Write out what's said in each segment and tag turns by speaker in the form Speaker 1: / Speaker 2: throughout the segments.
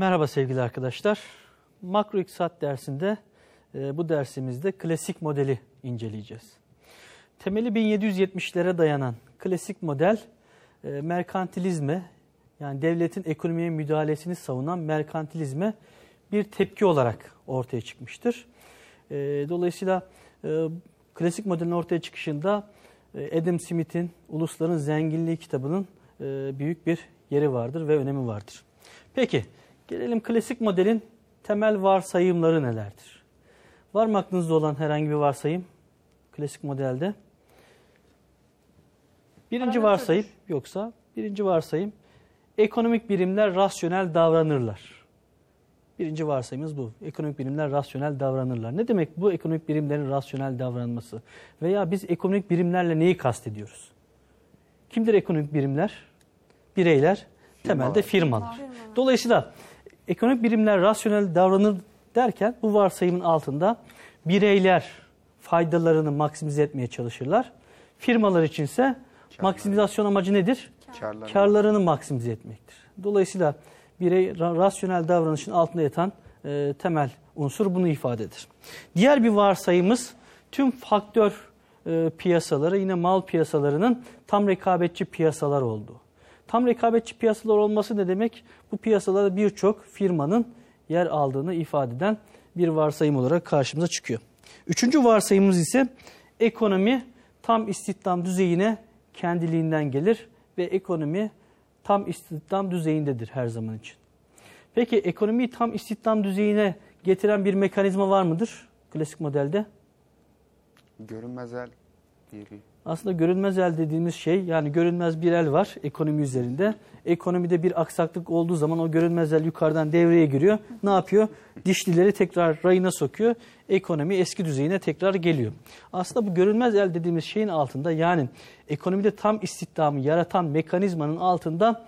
Speaker 1: Merhaba sevgili arkadaşlar. Makro iktisat dersinde e, bu dersimizde klasik modeli inceleyeceğiz. Temeli 1770'lere dayanan klasik model e, merkantilizme yani devletin ekonomiye müdahalesini savunan merkantilizme bir tepki olarak ortaya çıkmıştır. E, dolayısıyla klasik modelin ortaya çıkışında Adam Smith'in Ulusların Zenginliği kitabının büyük bir yeri vardır ve önemi vardır. Peki gelelim klasik modelin temel varsayımları nelerdir? Var mı aklınızda olan herhangi bir varsayım klasik modelde? Birinci varsayım yoksa birinci varsayım ekonomik birimler rasyonel davranırlar. Birinci varsayımız bu. Ekonomik birimler rasyonel davranırlar. Ne demek bu ekonomik birimlerin rasyonel davranması? Veya biz ekonomik birimlerle neyi kastediyoruz? Kimdir ekonomik birimler? Bireyler, temelde firmalar. Dolayısıyla ekonomik birimler rasyonel davranır derken bu varsayımın altında bireyler faydalarını maksimize etmeye çalışırlar. Firmalar içinse maksimizasyon amacı nedir?
Speaker 2: Karlarını.
Speaker 1: Karlarını maksimize etmektir. Dolayısıyla birey ra- rasyonel davranışın altında yatan e, temel unsur bunu ifade eder. Diğer bir varsayımız tüm faktör e, piyasaları yine mal piyasalarının tam rekabetçi piyasalar olduğu. Tam rekabetçi piyasalar olması ne demek? Bu piyasalarda birçok firmanın yer aldığını ifade eden bir varsayım olarak karşımıza çıkıyor. Üçüncü varsayımımız ise ekonomi tam istihdam düzeyine kendiliğinden gelir ve ekonomi tam istihdam düzeyindedir her zaman için. Peki ekonomiyi tam istihdam düzeyine getiren bir mekanizma var mıdır klasik modelde?
Speaker 2: Görünmez el diyelim.
Speaker 1: Aslında görünmez el dediğimiz şey yani görünmez bir el var ekonomi üzerinde. Ekonomide bir aksaklık olduğu zaman o görünmez el yukarıdan devreye giriyor. Ne yapıyor? Dişlileri tekrar rayına sokuyor. Ekonomi eski düzeyine tekrar geliyor. Aslında bu görünmez el dediğimiz şeyin altında yani ekonomide tam istihdamı yaratan mekanizmanın altında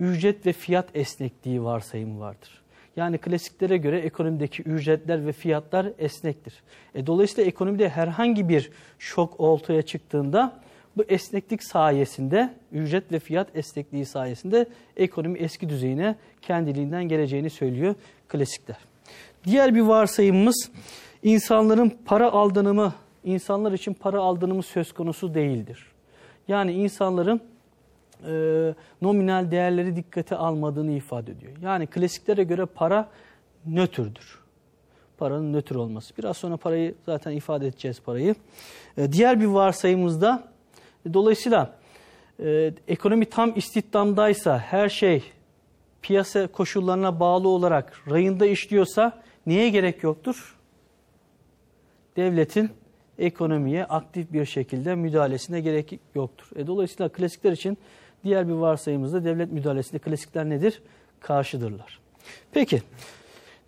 Speaker 1: ücret ve fiyat esnekliği varsayımı vardır. Yani klasiklere göre ekonomideki ücretler ve fiyatlar esnektir. E, dolayısıyla ekonomide herhangi bir şok ortaya çıktığında bu esneklik sayesinde, ücret ve fiyat esnekliği sayesinde ekonomi eski düzeyine kendiliğinden geleceğini söylüyor klasikler. Diğer bir varsayımımız insanların para aldanımı, insanlar için para aldanımı söz konusu değildir. Yani insanların e, nominal değerleri dikkate almadığını ifade ediyor. Yani klasiklere göre para nötrdür. Paranın nötr olması. Biraz sonra parayı zaten ifade edeceğiz parayı. E, diğer bir varsayımızda e, dolayısıyla e, ekonomi tam istihdamdaysa her şey piyasa koşullarına bağlı olarak rayında işliyorsa niye gerek yoktur? Devletin ekonomiye aktif bir şekilde müdahalesine gerek yoktur. E, dolayısıyla klasikler için diğer bir varsayımızda devlet müdahalesinde klasikler nedir? Karşıdırlar. Peki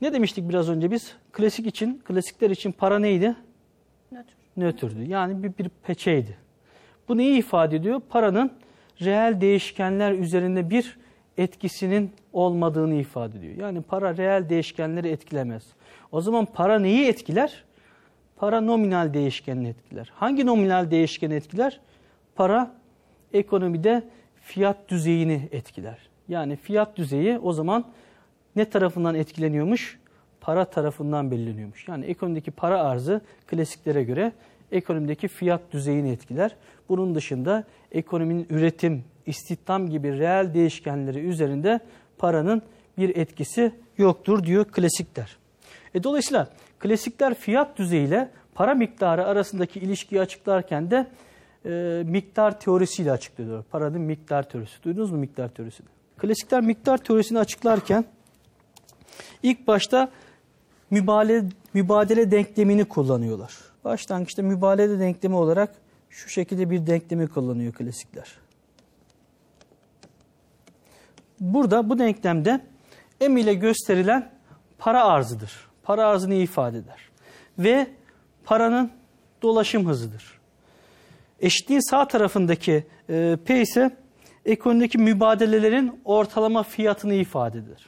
Speaker 1: ne demiştik biraz önce biz? Klasik için, klasikler için para neydi?
Speaker 3: Nötr.
Speaker 1: Nötrdü. Yani bir, bir peçeydi. Bu neyi ifade ediyor? Paranın reel değişkenler üzerinde bir etkisinin olmadığını ifade ediyor. Yani para reel değişkenleri etkilemez. O zaman para neyi etkiler? Para nominal değişkenini etkiler. Hangi nominal değişkeni etkiler? Para ekonomide fiyat düzeyini etkiler. Yani fiyat düzeyi o zaman ne tarafından etkileniyormuş? Para tarafından belirleniyormuş. Yani ekonomideki para arzı klasiklere göre ekonomideki fiyat düzeyini etkiler. Bunun dışında ekonominin üretim, istihdam gibi reel değişkenleri üzerinde paranın bir etkisi yoktur diyor klasikler. E dolayısıyla klasikler fiyat düzeyiyle para miktarı arasındaki ilişkiyi açıklarken de e, miktar teorisiyle açıklıyor. Paranın miktar teorisi. Duydunuz mu miktar teorisini? Klasikler miktar teorisini açıklarken ilk başta mübale, mübadele denklemini kullanıyorlar. Başlangıçta mübadele denklemi olarak şu şekilde bir denklemi kullanıyor klasikler. Burada bu denklemde M ile gösterilen para arzıdır. Para arzını ifade eder. Ve paranın dolaşım hızıdır. Eşitliğin sağ tarafındaki e, P ise ekonomideki mübadelelerin ortalama fiyatını ifade eder.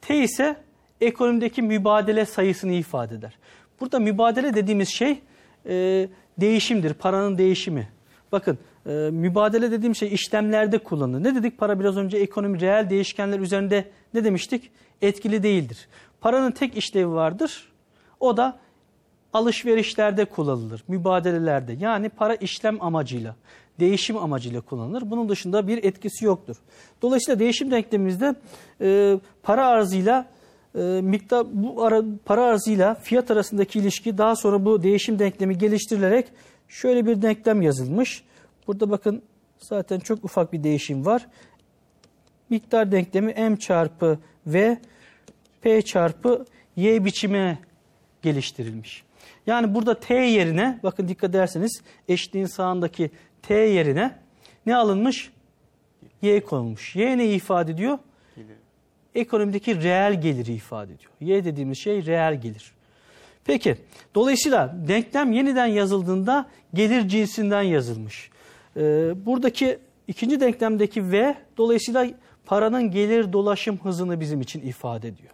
Speaker 1: T ise ekonomideki mübadele sayısını ifade eder. Burada mübadele dediğimiz şey e, değişimdir, paranın değişimi. Bakın e, mübadele dediğim şey işlemlerde kullanılır. Ne dedik? Para biraz önce ekonomi reel değişkenler üzerinde ne demiştik? Etkili değildir. Paranın tek işlevi vardır. O da alışverişlerde kullanılır, mübadelelerde. Yani para işlem amacıyla, değişim amacıyla kullanılır. Bunun dışında bir etkisi yoktur. Dolayısıyla değişim denklemimizde e, para arzıyla e, miktar bu ara, para arzıyla fiyat arasındaki ilişki daha sonra bu değişim denklemi geliştirilerek şöyle bir denklem yazılmış. Burada bakın zaten çok ufak bir değişim var. Miktar denklemi m çarpı v p çarpı y biçime geliştirilmiş. Yani burada t yerine bakın dikkat ederseniz eşliğin sağındaki t yerine ne alınmış? Y konulmuş. Y ne ifade ediyor?
Speaker 2: Gelir.
Speaker 1: Ekonomideki reel geliri ifade ediyor. Y dediğimiz şey reel gelir. Peki dolayısıyla denklem yeniden yazıldığında gelir cinsinden yazılmış. Ee, buradaki ikinci denklemdeki V dolayısıyla paranın gelir dolaşım hızını bizim için ifade ediyor.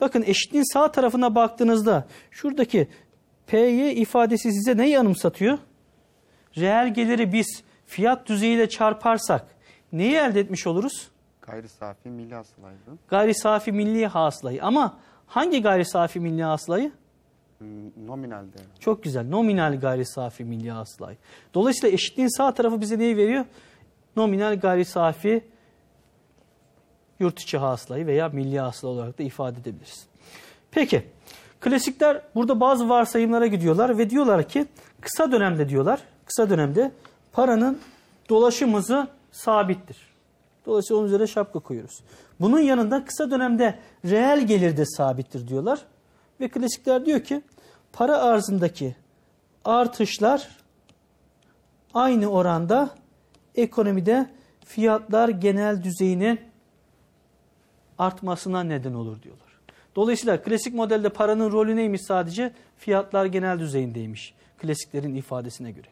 Speaker 1: Bakın eşitliğin sağ tarafına baktığınızda şuradaki PY ifadesi size neyi anımsatıyor? Reel geliri biz fiyat düzeyiyle çarparsak neyi elde etmiş oluruz?
Speaker 2: Gayri safi milli hasılaydı.
Speaker 1: Gayri safi milli hasılayı. Ama hangi gayri safi milli hasılayı?
Speaker 2: Hmm, Nominalde.
Speaker 1: Çok güzel. Nominal gayri safi milli hasılayı. Dolayısıyla eşitliğin sağ tarafı bize neyi veriyor? Nominal gayri safi yurt içi hasılayı veya milli hasıla olarak da ifade edebiliriz. Peki. Klasikler burada bazı varsayımlara gidiyorlar ve diyorlar ki kısa dönemde diyorlar. Kısa dönemde paranın dolaşım hızı sabittir. Dolayısıyla onun üzerine şapka koyuyoruz. Bunun yanında kısa dönemde reel gelir de sabittir diyorlar. Ve klasikler diyor ki para arzındaki artışlar aynı oranda ekonomide fiyatlar genel düzeyinin artmasına neden olur diyorlar. Dolayısıyla klasik modelde paranın rolü neymiş sadece? Fiyatlar genel düzeyindeymiş. Klasiklerin ifadesine göre.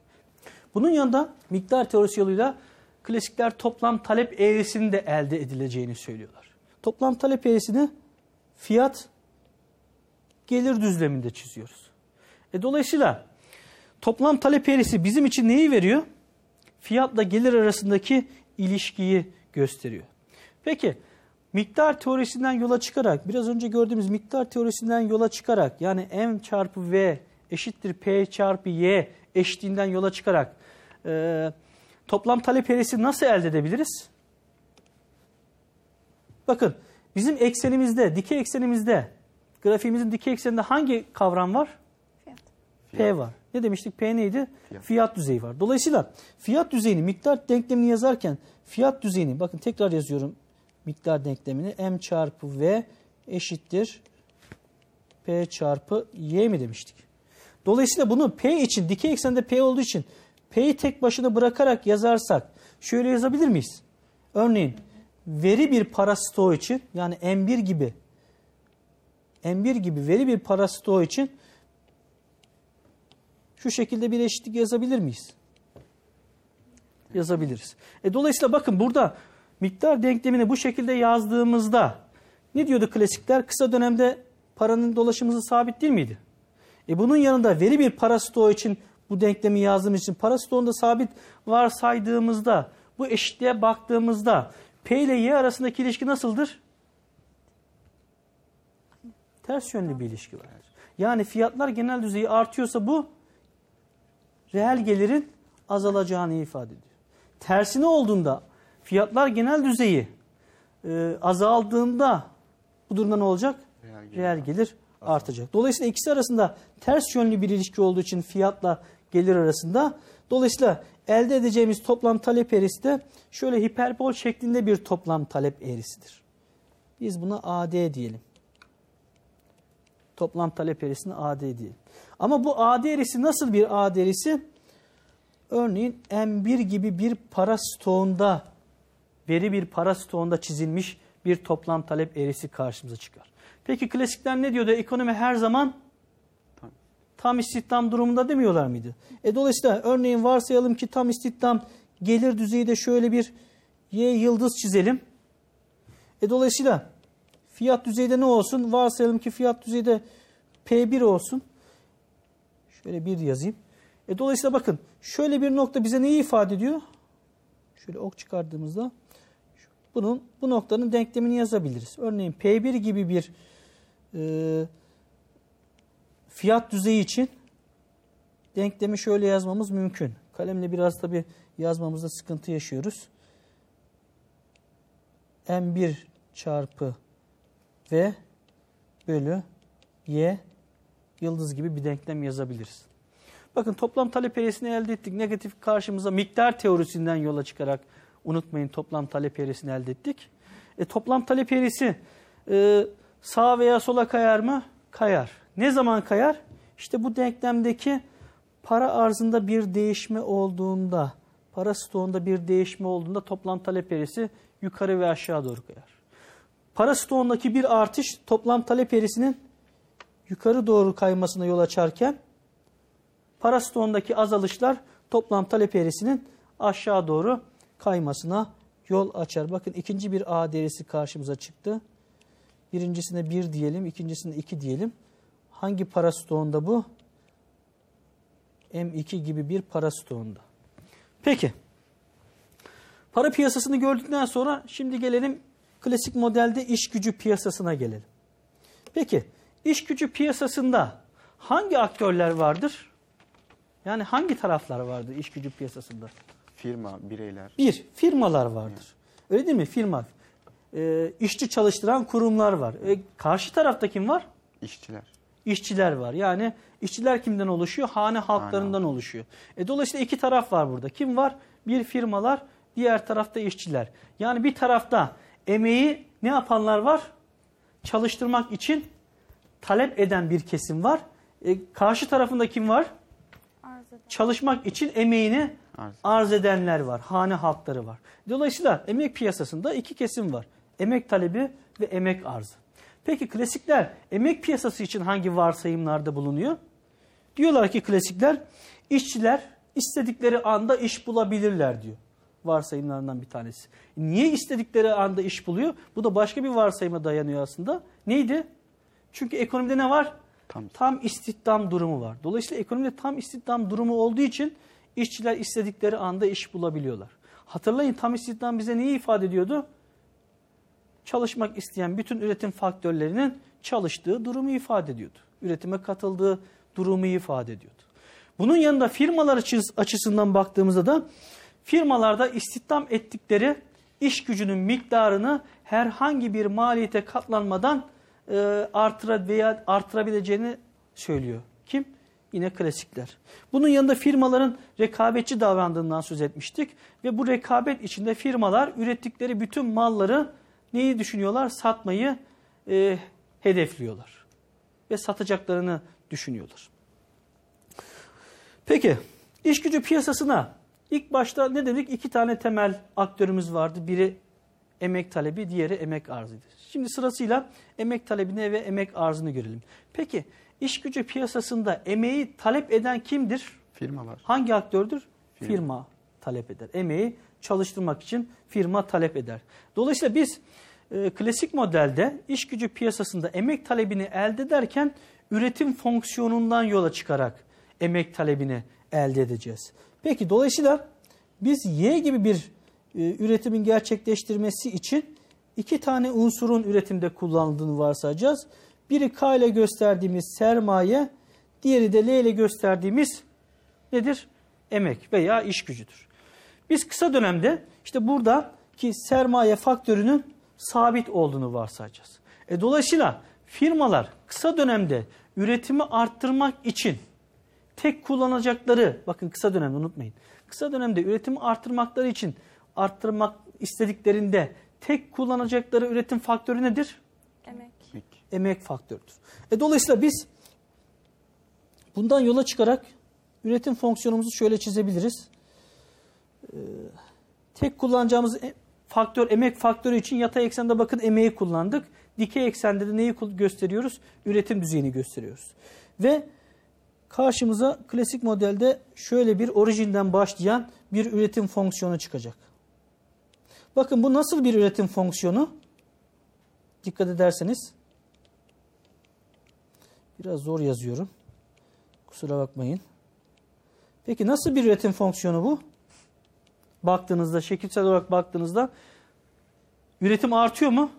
Speaker 1: Bunun yanında miktar teorisi yoluyla klasikler toplam talep eğrisini de elde edileceğini söylüyorlar. Toplam talep eğrisini fiyat gelir düzleminde çiziyoruz. E dolayısıyla toplam talep eğrisi bizim için neyi veriyor? Fiyatla gelir arasındaki ilişkiyi gösteriyor. Peki miktar teorisinden yola çıkarak biraz önce gördüğümüz miktar teorisinden yola çıkarak yani m çarpı v eşittir p çarpı y eşitliğinden yola çıkarak e, toplam talep eğrisi nasıl elde edebiliriz? Bakın bizim eksenimizde, dikey eksenimizde, grafiğimizin dikey ekseninde hangi kavram var?
Speaker 3: Fiyat.
Speaker 1: P var. Ne demiştik? P neydi?
Speaker 2: Fiyat.
Speaker 1: Fiyat. düzeyi var. Dolayısıyla fiyat düzeyini, miktar denklemini yazarken fiyat düzeyini, bakın tekrar yazıyorum miktar denklemini. M çarpı V eşittir P çarpı Y mi demiştik? Dolayısıyla bunu P için, dikey eksende P olduğu için P'yi tek başına bırakarak yazarsak şöyle yazabilir miyiz? Örneğin veri bir para stoğu için yani M1 gibi M1 gibi veri bir para stoğu için şu şekilde bir eşitlik yazabilir miyiz? Yazabiliriz. E, dolayısıyla bakın burada miktar denklemini bu şekilde yazdığımızda ne diyordu klasikler? Kısa dönemde paranın dolaşım hızı sabit değil miydi? E bunun yanında veri bir para stoğu için bu denklemi yazdığımız için para stoğunda sabit varsaydığımızda bu eşitliğe baktığımızda P ile Y arasındaki ilişki nasıldır? Ters yönlü bir ilişki var. Yani fiyatlar genel düzeyi artıyorsa bu reel gelirin azalacağını ifade ediyor. Tersine olduğunda fiyatlar genel düzeyi e, azaldığında bu durumda ne olacak?
Speaker 2: Reel gelir
Speaker 1: Reel gelir artacak. Dolayısıyla ikisi arasında ters yönlü bir ilişki olduğu için fiyatla gelir arasında dolayısıyla elde edeceğimiz toplam talep eğrisi de şöyle hiperbol şeklinde bir toplam talep eğrisidir. Biz buna AD diyelim. Toplam talep eğrisine AD diyelim. Ama bu AD eğrisi nasıl bir AD eğrisi? Örneğin M1 gibi bir para stoğunda, veri bir para stoğunda çizilmiş bir toplam talep eğrisi karşımıza çıkar. Peki klasikler ne diyordu? Ekonomi her zaman
Speaker 2: Tam.
Speaker 1: tam istihdam durumunda demiyorlar mıydı? E dolayısıyla örneğin varsayalım ki tam istihdam gelir düzeyi de şöyle bir Y yıldız çizelim. E dolayısıyla fiyat düzeyde ne olsun? Varsayalım ki fiyat düzeyde P1 olsun. Şöyle bir yazayım. E, dolayısıyla bakın şöyle bir nokta bize neyi ifade ediyor? Şöyle ok çıkardığımızda bunun bu noktanın denklemini yazabiliriz. Örneğin P1 gibi bir e, fiyat düzeyi için denklemi şöyle yazmamız mümkün. Kalemle biraz tabi yazmamızda sıkıntı yaşıyoruz. M1 çarpı V bölü Y yıldız gibi bir denklem yazabiliriz. Bakın toplam talep eğrisini elde ettik. Negatif karşımıza miktar teorisinden yola çıkarak unutmayın toplam talep eğrisini elde ettik. E, toplam talep eğrisi e, sağa veya sola kayar mı? Kayar. Ne zaman kayar? İşte bu denklemdeki para arzında bir değişme olduğunda, para stoğunda bir değişme olduğunda toplam talep eğrisi yukarı ve aşağı doğru kayar. Para stoğundaki bir artış toplam talep eğrisinin yukarı doğru kaymasına yol açarken para stoğundaki azalışlar toplam talep eğrisinin aşağı doğru kaymasına yol açar. Bakın ikinci bir A değerisi karşımıza çıktı. Birincisine 1 diyelim, ikincisine 2 diyelim. Hangi para stoğunda bu? M2 gibi bir para stoğunda. Peki. Para piyasasını gördükten sonra şimdi gelelim klasik modelde iş gücü piyasasına gelelim. Peki iş gücü piyasasında hangi aktörler vardır? Yani hangi taraflar vardır iş gücü piyasasında?
Speaker 2: Firma, bireyler.
Speaker 1: Bir, firmalar vardır. Öyle değil mi? Firma. E, işçi çalıştıran kurumlar var. E, karşı tarafta kim var?
Speaker 2: işçiler.
Speaker 1: İşçiler var. Yani işçiler kimden oluşuyor? Hane halklarından oluşuyor. E, dolayısıyla iki taraf var burada. Kim var? Bir firmalar, diğer tarafta işçiler. Yani bir tarafta emeği ne yapanlar var? Çalıştırmak için talep eden bir kesim var. E, karşı tarafında kim var? Çalışmak için emeğini
Speaker 2: Arz.
Speaker 1: arz edenler var. Hane halkları var. Dolayısıyla emek piyasasında iki kesim var. Emek talebi ve emek arzı. Peki klasikler emek piyasası için hangi varsayımlarda bulunuyor? Diyorlar ki klasikler işçiler istedikleri anda iş bulabilirler diyor. Varsayımlarından bir tanesi. Niye istedikleri anda iş buluyor? Bu da başka bir varsayıma dayanıyor aslında. Neydi? Çünkü ekonomide ne var?
Speaker 2: Tam.
Speaker 1: Tam istihdam durumu var. Dolayısıyla ekonomide tam istihdam durumu olduğu için işçiler istedikleri anda iş bulabiliyorlar. Hatırlayın tam istihdam bize neyi ifade ediyordu? Çalışmak isteyen bütün üretim faktörlerinin çalıştığı durumu ifade ediyordu. Üretime katıldığı durumu ifade ediyordu. Bunun yanında firmalar açıs- açısından baktığımızda da firmalarda istihdam ettikleri iş gücünün miktarını herhangi bir maliyete katlanmadan e, artıra veya artırabileceğini söylüyor. Kim? Yine klasikler. Bunun yanında firmaların rekabetçi davrandığından söz etmiştik. Ve bu rekabet içinde firmalar ürettikleri bütün malları neyi düşünüyorlar? Satmayı e, hedefliyorlar. Ve satacaklarını düşünüyorlar. Peki iş gücü piyasasına ilk başta ne dedik? İki tane temel aktörümüz vardı. Biri emek talebi, diğeri emek arzıydı. Şimdi sırasıyla emek talebine ve emek arzını görelim. Peki iş gücü piyasasında emeği talep eden kimdir?
Speaker 2: Firmalar.
Speaker 1: Hangi aktördür?
Speaker 2: Firma.
Speaker 1: Firma talep eder. Emeği çalıştırmak için firma talep eder. Dolayısıyla biz e, klasik modelde iş gücü piyasasında emek talebini elde ederken üretim fonksiyonundan yola çıkarak emek talebini elde edeceğiz. Peki dolayısıyla biz Y gibi bir e, üretimin gerçekleştirmesi için iki tane unsurun üretimde kullanıldığını varsayacağız. Biri K ile gösterdiğimiz sermaye, diğeri de L ile gösterdiğimiz nedir? Emek veya iş gücüdür. Biz kısa dönemde işte buradaki sermaye faktörünün sabit olduğunu varsayacağız. E, dolayısıyla firmalar kısa dönemde üretimi arttırmak için tek kullanacakları, bakın kısa dönemde unutmayın. Kısa dönemde üretimi arttırmakları için arttırmak istediklerinde tek kullanacakları üretim faktörü nedir?
Speaker 3: Emek.
Speaker 2: Emek.
Speaker 1: Emek faktörüdür. E, dolayısıyla biz bundan yola çıkarak üretim fonksiyonumuzu şöyle çizebiliriz. Ee, tek kullanacağımız e- faktör emek faktörü için yatay eksende bakın emeği kullandık. Dikey eksende de neyi gösteriyoruz? Üretim düzeyini gösteriyoruz. Ve karşımıza klasik modelde şöyle bir orijinden başlayan bir üretim fonksiyonu çıkacak. Bakın bu nasıl bir üretim fonksiyonu? Dikkat ederseniz biraz zor yazıyorum. Kusura bakmayın. Peki nasıl bir üretim fonksiyonu bu? Baktığınızda, şekilsel olarak baktığınızda üretim artıyor mu?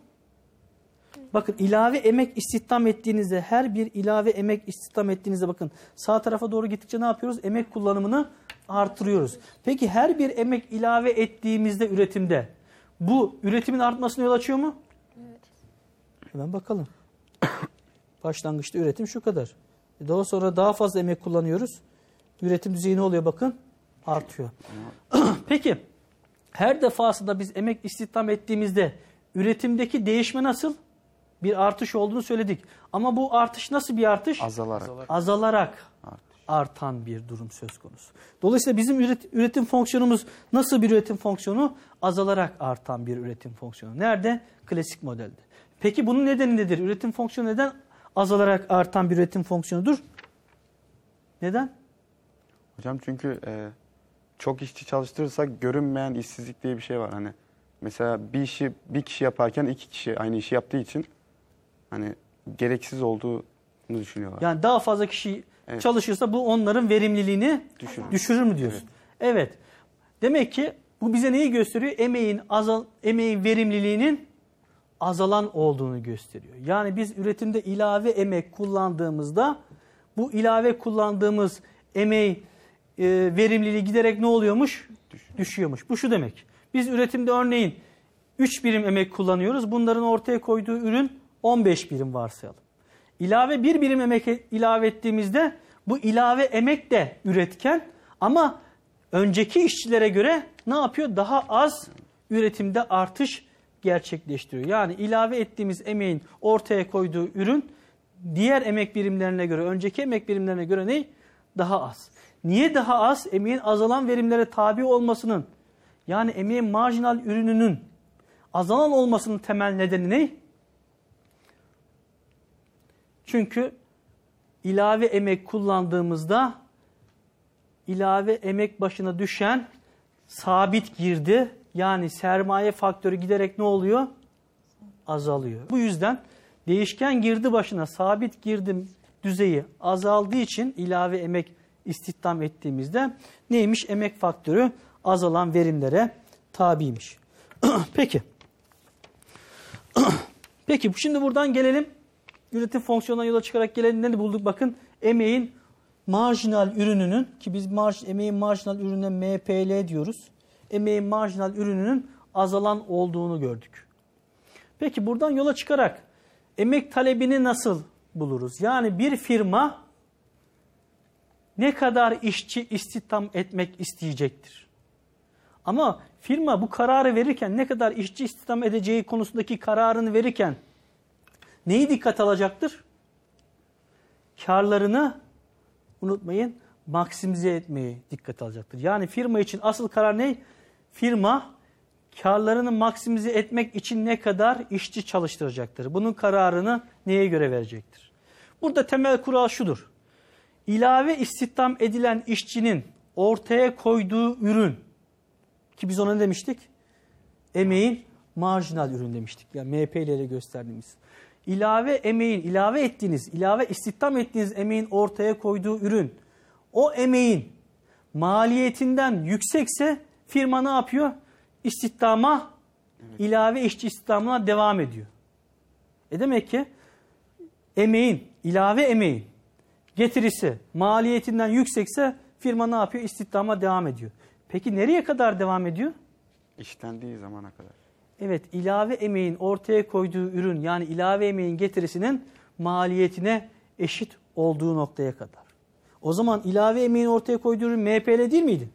Speaker 1: Bakın ilave emek istihdam ettiğinizde her bir ilave emek istihdam ettiğinizde bakın sağ tarafa doğru gittikçe ne yapıyoruz? Emek kullanımını artırıyoruz. Peki her bir emek ilave ettiğimizde üretimde bu üretimin artmasına yol açıyor mu?
Speaker 3: Evet.
Speaker 1: Hemen bakalım. Başlangıçta üretim şu kadar. E Daha sonra daha fazla emek kullanıyoruz. Üretim düzeyi ne oluyor bakın? Artıyor. Peki her defasında biz emek istihdam ettiğimizde üretimdeki değişme nasıl? Bir artış olduğunu söyledik. Ama bu artış nasıl bir artış?
Speaker 2: Azalarak.
Speaker 1: Azalarak
Speaker 2: Artış.
Speaker 1: Artan bir durum söz konusu. Dolayısıyla bizim üret- üretim fonksiyonumuz nasıl bir üretim fonksiyonu? Azalarak artan bir üretim fonksiyonu. Nerede? Klasik modelde. Peki bunun nedeni nedir? Üretim fonksiyonu neden azalarak artan bir üretim fonksiyonudur? Neden?
Speaker 2: Hocam çünkü e, çok işçi çalıştırırsak görünmeyen işsizlik diye bir şey var. Hani mesela bir işi bir kişi yaparken iki kişi aynı işi yaptığı için hani gereksiz olduğunu düşünüyorlar.
Speaker 1: Yani daha fazla kişi
Speaker 2: Evet.
Speaker 1: çalışırsa bu onların verimliliğini
Speaker 2: Düşürür.
Speaker 1: düşürür mü diyorsun? Evet. Demek ki bu bize neyi gösteriyor? Emeğin azal emeğin verimliliğinin azalan olduğunu gösteriyor. Yani biz üretimde ilave emek kullandığımızda bu ilave kullandığımız emeği e, verimliliği giderek ne oluyormuş? Düşüyormuş. Bu şu demek. Biz üretimde örneğin 3 birim emek kullanıyoruz. Bunların ortaya koyduğu ürün 15 birim varsayalım. İlave bir birim emek ilave ettiğimizde bu ilave emek de üretken ama önceki işçilere göre ne yapıyor? Daha az üretimde artış gerçekleştiriyor. Yani ilave ettiğimiz emeğin ortaya koyduğu ürün diğer emek birimlerine göre, önceki emek birimlerine göre ne? Daha az. Niye daha az? Emeğin azalan verimlere tabi olmasının yani emeğin marjinal ürününün azalan olmasının temel nedeni ne? Çünkü ilave emek kullandığımızda ilave emek başına düşen sabit girdi yani sermaye faktörü giderek ne oluyor? Azalıyor. Bu yüzden değişken girdi başına sabit girdim düzeyi azaldığı için ilave emek istihdam ettiğimizde neymiş? Emek faktörü azalan verimlere tabiymiş. Peki. Peki şimdi buradan gelelim. Üretim fonksiyonundan yola çıkarak. Ne bulduk? Bakın emeğin marjinal ürününün ki biz marj, emeğin marjinal ürününe MPL diyoruz. Emeğin marjinal ürününün azalan olduğunu gördük. Peki buradan yola çıkarak emek talebini nasıl buluruz? Yani bir firma ne kadar işçi istihdam etmek isteyecektir? Ama firma bu kararı verirken ne kadar işçi istihdam edeceği konusundaki kararını verirken neyi dikkat alacaktır? Karlarını unutmayın maksimize etmeyi dikkat alacaktır. Yani firma için asıl karar ne? Firma karlarını maksimize etmek için ne kadar işçi çalıştıracaktır? Bunun kararını neye göre verecektir? Burada temel kural şudur. İlave istihdam edilen işçinin ortaya koyduğu ürün ki biz ona demiştik? Emeğin marjinal ürün demiştik. Yani MP ile gösterdiğimiz. İlave emeğin, ilave ettiğiniz, ilave istihdam ettiğiniz emeğin ortaya koyduğu ürün o emeğin maliyetinden yüksekse firma ne yapıyor? İstihdama, ilave işçi istihdamına devam ediyor. E demek ki emeğin, ilave emeğin getirisi maliyetinden yüksekse firma ne yapıyor? İstihdama devam ediyor. Peki nereye kadar devam ediyor?
Speaker 2: İşlendiği zamana kadar.
Speaker 1: Evet ilave emeğin ortaya koyduğu ürün yani ilave emeğin getirisinin maliyetine eşit olduğu noktaya kadar. O zaman ilave emeğin ortaya koyduğu ürün MPL değil miydi?